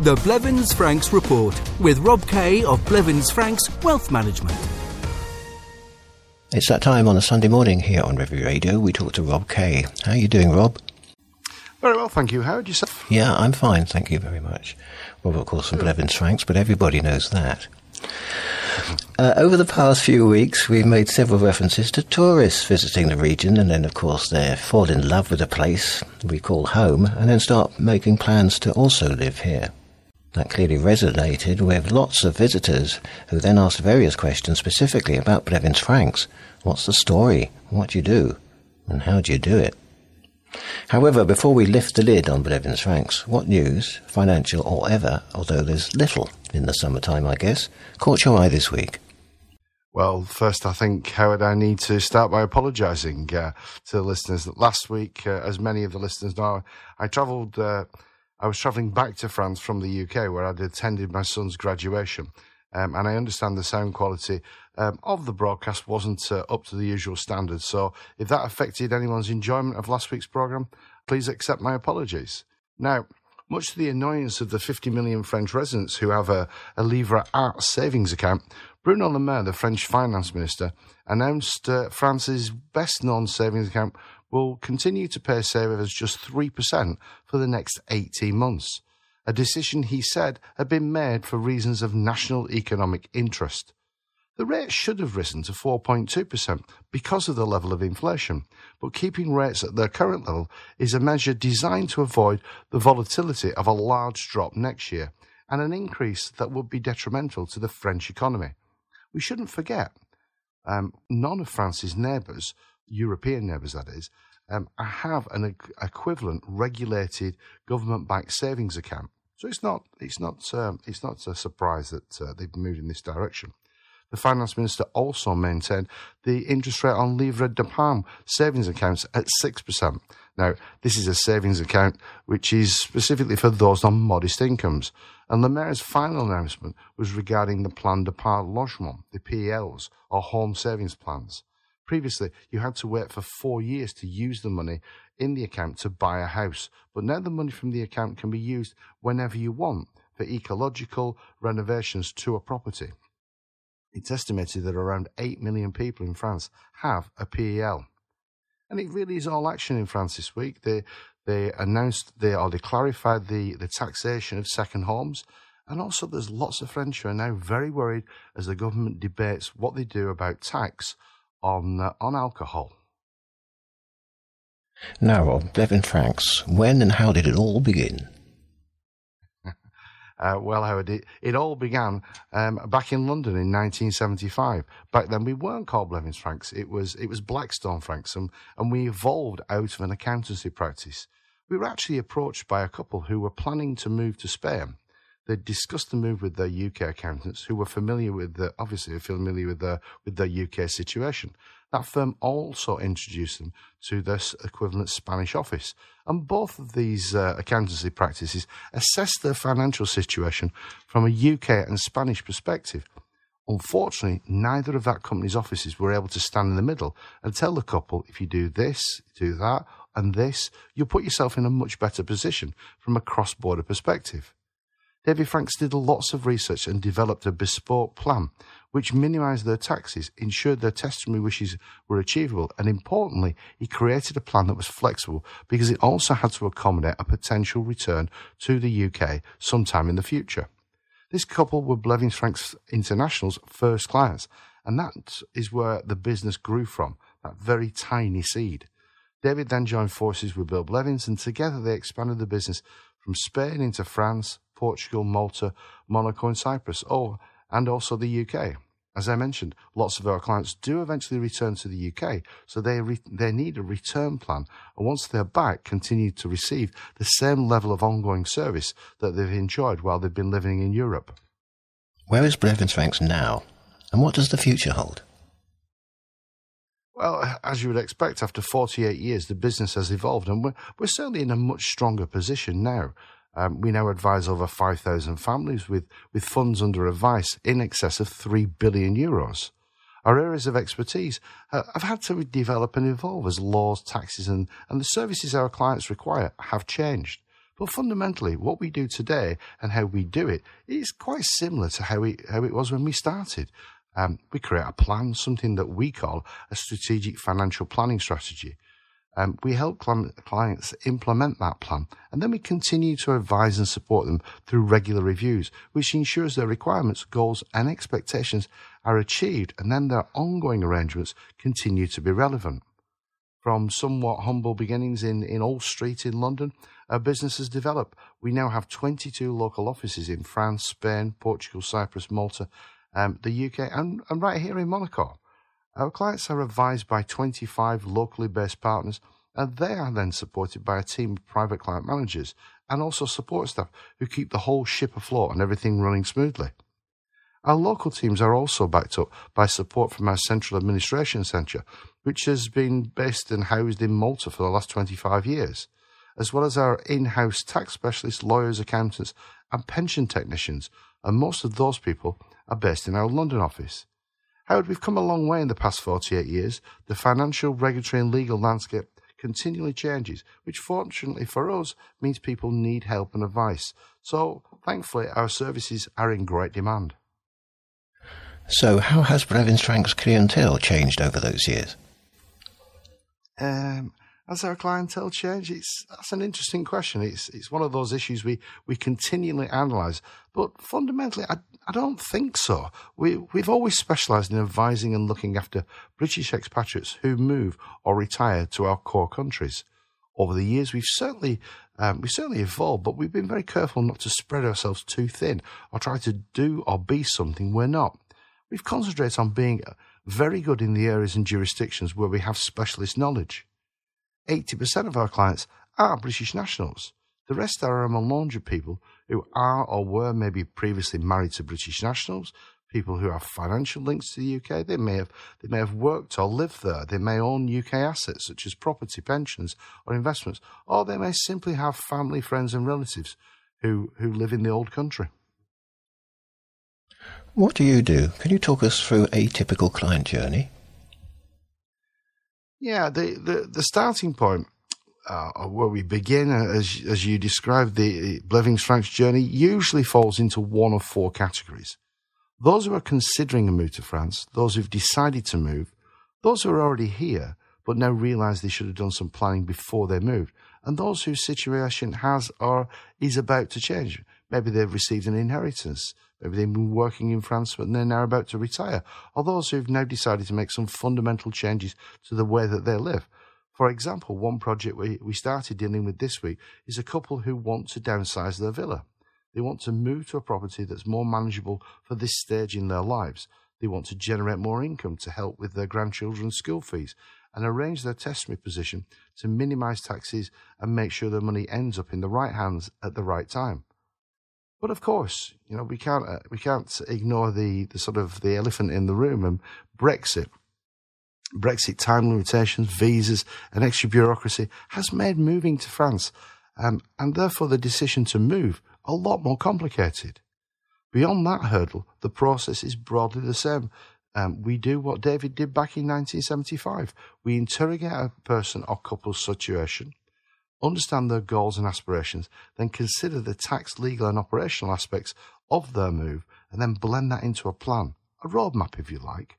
The Blevins Franks Report with Rob Kay of Blevins Franks Wealth Management. It's that time on a Sunday morning here on Riviera Radio. We talk to Rob Kay. How are you doing, Rob? Very well, thank you. How are you yourself? Yeah, I'm fine, thank you very much. Rob, of course, from Blevins Franks, but everybody knows that. Uh, over the past few weeks, we've made several references to tourists visiting the region, and then, of course, they fall in love with a place we call home, and then start making plans to also live here. That clearly resonated with lots of visitors who then asked various questions specifically about Blevins Franks. What's the story? What do you do? And how do you do it? However, before we lift the lid on Blevins Franks, what news, financial or ever, although there's little in the summertime, I guess, caught your eye this week? Well, first, I think, Howard, I need to start by apologising uh, to the listeners. That last week, uh, as many of the listeners know, I travelled. Uh, I was travelling back to France from the UK, where I'd attended my son's graduation, um, and I understand the sound quality um, of the broadcast wasn't uh, up to the usual standards. So, if that affected anyone's enjoyment of last week's programme, please accept my apologies. Now, much to the annoyance of the 50 million French residents who have a, a Livret A savings account, Bruno Le Maire, the French finance minister, announced uh, France's best known savings account will continue to pay savers just 3% for the next 18 months. A decision he said had been made for reasons of national economic interest. The rate should have risen to 4.2% because of the level of inflation, but keeping rates at their current level is a measure designed to avoid the volatility of a large drop next year and an increase that would be detrimental to the French economy. We shouldn't forget, um, none of France's neighbours, European neighbours that is, um, have an equivalent regulated government-backed savings account. So it's not it's not um, it's not a surprise that uh, they've moved in this direction. The finance minister also maintained the interest rate on livret d'épargne savings accounts at 6%. Now, this is a savings account which is specifically for those on modest incomes. And Le Maire's final announcement was regarding the Plan d'épargne logement, the PELs, or home savings plans. Previously, you had to wait for four years to use the money in the account to buy a house, but now the money from the account can be used whenever you want for ecological renovations to a property. It's estimated that around 8 million people in France have a PEL. And it really is all action in France this week. They, they announced, they, or they clarified the, the taxation of second homes. And also, there's lots of French who are now very worried as the government debates what they do about tax on, uh, on alcohol. Now, Rob, Blevins Franks, when and how did it all begin? Uh, well, Howard, it, it all began um, back in London in 1975. Back then, we weren't called Blevins Franks; it was it was Blackstone Franks, and, and we evolved out of an accountancy practice. We were actually approached by a couple who were planning to move to Spain. They discussed the move with their UK accountants, who were familiar with the obviously familiar with the with their UK situation. That firm also introduced them to their equivalent Spanish office. And both of these uh, accountancy practices assessed their financial situation from a UK and Spanish perspective. Unfortunately, neither of that company's offices were able to stand in the middle and tell the couple if you do this, do that, and this, you'll put yourself in a much better position from a cross border perspective. David Franks did lots of research and developed a bespoke plan which minimised their taxes, ensured their testamentary wishes were achievable, and importantly, he created a plan that was flexible because it also had to accommodate a potential return to the UK sometime in the future. This couple were Blevins Franks International's first clients, and that is where the business grew from, that very tiny seed. David then joined forces with Bill Blevins, and together they expanded the business from Spain into France, Portugal, Malta, Monaco, and Cyprus. Oh, and also the UK. As I mentioned, lots of our clients do eventually return to the UK, so they re- they need a return plan, and once they're back, continue to receive the same level of ongoing service that they've enjoyed while they've been living in Europe. Where is Blevins Franks now, and what does the future hold? Well, as you would expect, after 48 years, the business has evolved, and we're, we're certainly in a much stronger position now. Um, we now advise over 5,000 families with, with funds under advice in excess of 3 billion euros. Our areas of expertise uh, have had to develop and evolve as laws, taxes, and, and the services our clients require have changed. But fundamentally, what we do today and how we do it is quite similar to how it, how it was when we started. Um, we create a plan, something that we call a strategic financial planning strategy. Um, we help clients implement that plan, and then we continue to advise and support them through regular reviews, which ensures their requirements, goals, and expectations are achieved, and then their ongoing arrangements continue to be relevant. From somewhat humble beginnings in, in Old Street in London, our business has developed. We now have 22 local offices in France, Spain, Portugal, Cyprus, Malta, um, the UK, and, and right here in Monaco. Our clients are advised by 25 locally based partners, and they are then supported by a team of private client managers and also support staff who keep the whole ship afloat and everything running smoothly. Our local teams are also backed up by support from our Central Administration Centre, which has been based and housed in Malta for the last 25 years, as well as our in house tax specialists, lawyers, accountants, and pension technicians, and most of those people are based in our London office. Howard, we've come a long way in the past 48 years. The financial, regulatory, and legal landscape continually changes, which fortunately for us means people need help and advice. So, thankfully, our services are in great demand. So, how has Blevins Franks' clientele changed over those years? Um, has our clientele changed? It's that's an interesting question. It's it's one of those issues we, we continually analyse, but fundamentally, I, I don't think so. We we've always specialised in advising and looking after British expatriates who move or retire to our core countries. Over the years, we've certainly um, we certainly evolved, but we've been very careful not to spread ourselves too thin or try to do or be something we're not. We've concentrated on being very good in the areas and jurisdictions where we have specialist knowledge. 80% of our clients are British nationals. The rest are a melange of people who are or were maybe previously married to British nationals, people who have financial links to the UK. They may have they may have worked or lived there. They may own UK assets such as property, pensions, or investments, or they may simply have family, friends, and relatives who who live in the old country. What do you do? Can you talk us through a typical client journey? Yeah, the, the, the starting point uh, where we begin, uh, as as you described, the Blevins Franks' journey usually falls into one of four categories. Those who are considering a move to France, those who've decided to move, those who are already here but now realise they should have done some planning before they moved, and those whose situation has or is about to change. Maybe they've received an inheritance, Maybe they've been working in France but they're now about to retire, or those who've now decided to make some fundamental changes to the way that they live. For example, one project we, we started dealing with this week is a couple who want to downsize their villa. They want to move to a property that's more manageable for this stage in their lives. They want to generate more income to help with their grandchildren's school fees and arrange their testamentary position to minimize taxes and make sure their money ends up in the right hands at the right time. But of course, you know we can't uh, we can't ignore the, the sort of the elephant in the room and Brexit. Brexit time limitations, visas, and extra bureaucracy has made moving to France, um, and therefore the decision to move, a lot more complicated. Beyond that hurdle, the process is broadly the same. Um, we do what David did back in 1975. We interrogate a person or couple's situation, understand their goals and aspirations, then consider the tax, legal, and operational aspects of their move, and then blend that into a plan, a roadmap, if you like.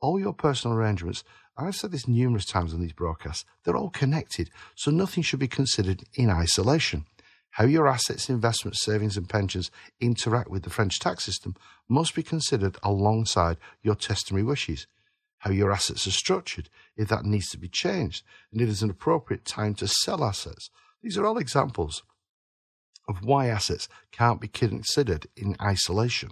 All your personal arrangements, I've said this numerous times on these broadcasts, they're all connected, so nothing should be considered in isolation. How your assets, investments, savings, and pensions interact with the French tax system must be considered alongside your testamentary wishes how your assets are structured, if that needs to be changed, and if there's an appropriate time to sell assets. These are all examples of why assets can't be considered in isolation.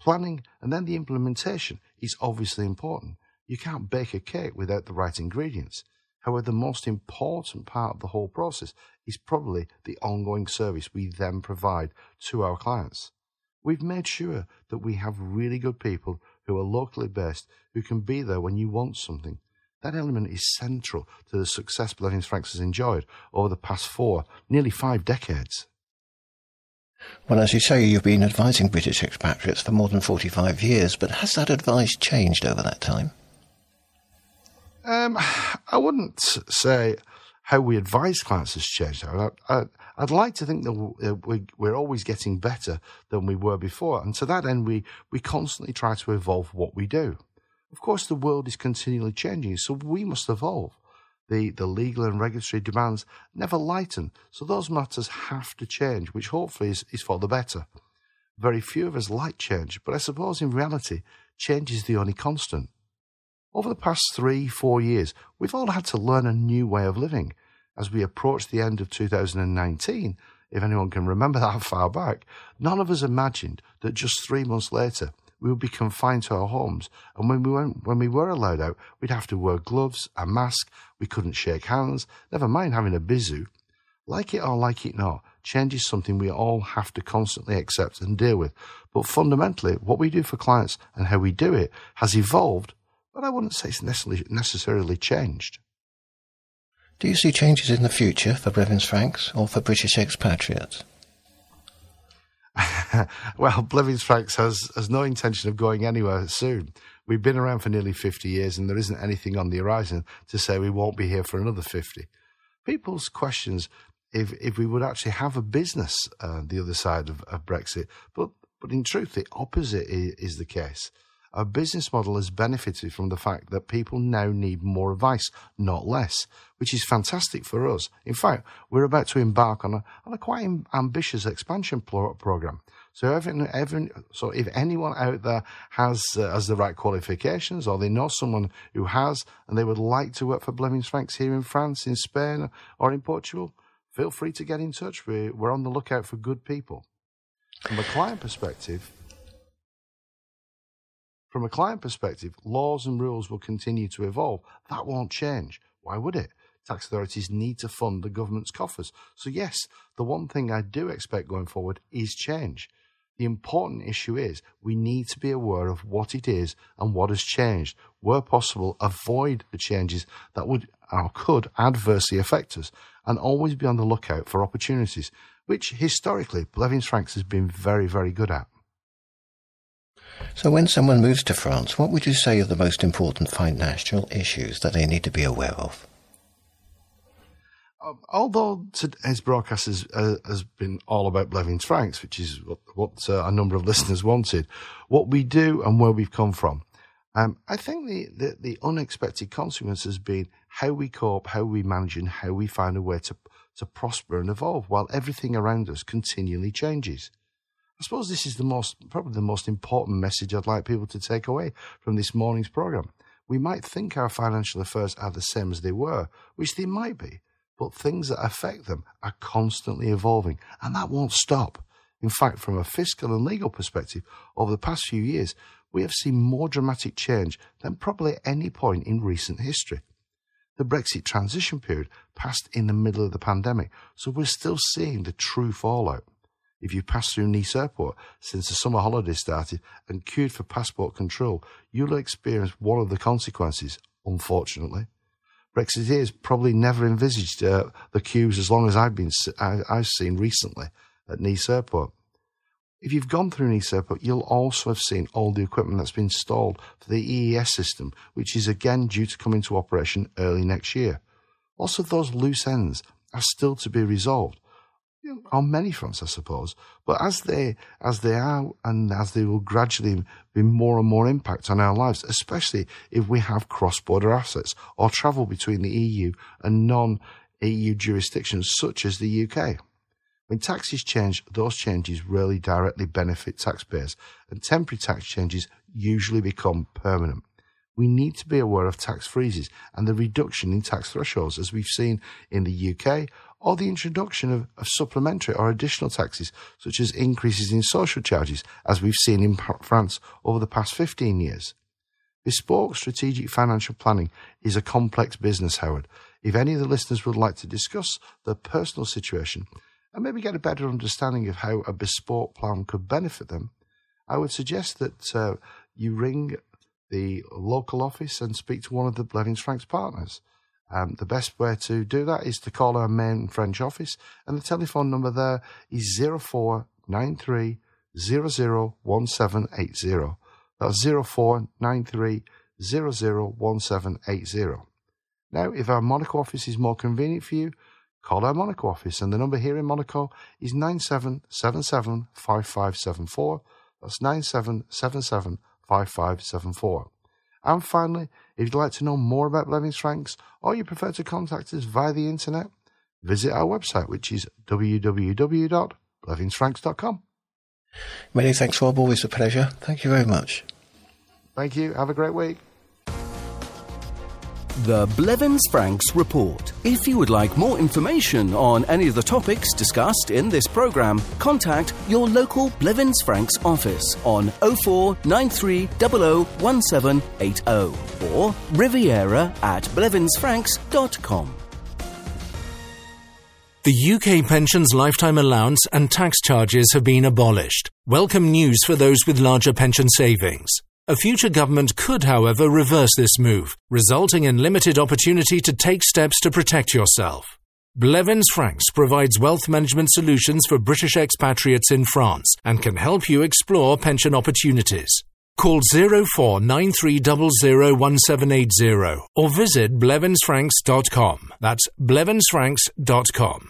Planning and then the implementation is obviously important. You can't bake a cake without the right ingredients. However, the most important part of the whole process is probably the ongoing service we then provide to our clients. We've made sure that we have really good people who are locally based, who can be there when you want something. That element is central to the success Blevins Franks has enjoyed over the past four, nearly five decades. Well, as you say, you've been advising British expatriates for more than 45 years, but has that advice changed over that time? Um, I wouldn't say how we advise clients has changed. I, I, I'd like to think that we're always getting better than we were before. And to that end, we, we constantly try to evolve what we do. Of course, the world is continually changing, so we must evolve. The, the legal and regulatory demands never lighten, so those matters have to change, which hopefully is, is for the better. Very few of us like change, but I suppose in reality, change is the only constant. Over the past three, four years, we've all had to learn a new way of living. As we approach the end of 2019, if anyone can remember that far back, none of us imagined that just three months later we would be confined to our homes. And when we went, when we were allowed out, we'd have to wear gloves, a mask, we couldn't shake hands, never mind having a bisou. Like it or like it not, change is something we all have to constantly accept and deal with. But fundamentally, what we do for clients and how we do it has evolved, but I wouldn't say it's necessarily, necessarily changed. Do you see changes in the future for Blevins Franks or for British expatriates? well, Blevins Franks has, has no intention of going anywhere soon. We've been around for nearly 50 years and there isn't anything on the horizon to say we won't be here for another 50. People's questions if, if we would actually have a business uh, the other side of, of, Brexit, but, but in truth, the opposite is, is the case. Our business model has benefited from the fact that people now need more advice, not less, which is fantastic for us. In fact, we're about to embark on a, on a quite ambitious expansion pro- program. So, so if anyone out there has uh, has the right qualifications, or they know someone who has, and they would like to work for Blevins Franks here in France, in Spain, or in Portugal, feel free to get in touch. We're, we're on the lookout for good people. From a client perspective, from a client perspective, laws and rules will continue to evolve. That won't change. Why would it? Tax authorities need to fund the government's coffers. So, yes, the one thing I do expect going forward is change. The important issue is we need to be aware of what it is and what has changed. Where possible, avoid the changes that would or could adversely affect us and always be on the lookout for opportunities, which historically Blevins Franks has been very, very good at. So, when someone moves to France, what would you say are the most important financial issues that they need to be aware of? Um, although today's broadcast has, uh, has been all about Blevins Franks, which is what, what uh, a number of listeners wanted, what we do and where we've come from, um, I think the, the, the, unexpected consequence has been how we cope, how we manage, and how we find a way to, to prosper and evolve while everything around us continually changes. I suppose this is the most, probably the most important message I'd like people to take away from this morning's program. We might think our financial affairs are the same as they were, which they might be, but things that affect them are constantly evolving, and that won't stop. In fact, from a fiscal and legal perspective, over the past few years, we have seen more dramatic change than probably any point in recent history. The Brexit transition period passed in the middle of the pandemic, so we're still seeing the true fallout if you pass through Nice Airport since the summer holiday started and queued for passport control, you'll experience one of the consequences, unfortunately. Brexiteers probably never envisaged uh, the queues as long as I've been I, I've seen recently at Nice Airport. If you've gone through Nice Airport, you'll also have seen all the equipment that's been installed for the EES system, which is again due to come into operation early next year. Also, those loose ends are still to be resolved on many fronts, I suppose. But as they as they are, and as they will gradually be more and more impact on our lives, especially if we have cross-border assets or travel between the EU and non-EU jurisdictions such as the UK. When taxes change, those changes rarely directly benefit taxpayers, and temporary tax changes usually become permanent we need to be aware of tax freezes and the reduction in tax thresholds, as we've seen in the UK, or the introduction of, of, supplementary or additional taxes, such as increases in social charges, as we've seen in France over the past 15 years. Bespoke strategic financial planning is a complex business, Howard. If any of the listeners would like to discuss their personal situation and maybe get a better understanding of how a bespoke plan could benefit them, I would suggest that uh, you ring the local office and speak to one of the Blevins Franks partners. Um, the best way to do that is to call our main French office, and the telephone number there is 0493 001780. That's 0493 001780. Now, if our Monaco office is more convenient for you, call our Monaco office, and the number here in Monaco is 9777 5574. That's 9777 5574. And finally, if you'd like to know more about Blevins Franks or you prefer to contact us via the internet, visit our website, which is www.blevinsfranks.com. Many thanks, Rob. Always a pleasure. Thank you very much. Thank you. Have a great week. The Blevins Franks Report. If you would like more information on any of the topics discussed in this programme, contact your local Blevins Franks office on 0493 1780 or riviera at blevinsfranks.com. The UK pensions lifetime allowance and tax charges have been abolished. Welcome news for those with larger pension savings. A future government could, however, reverse this move, resulting in limited opportunity to take steps to protect yourself. Blevins Franks provides wealth management solutions for British expatriates in France and can help you explore pension opportunities. Call 0493001780 or visit blevinsfranks.com. That's blevinsfranks.com.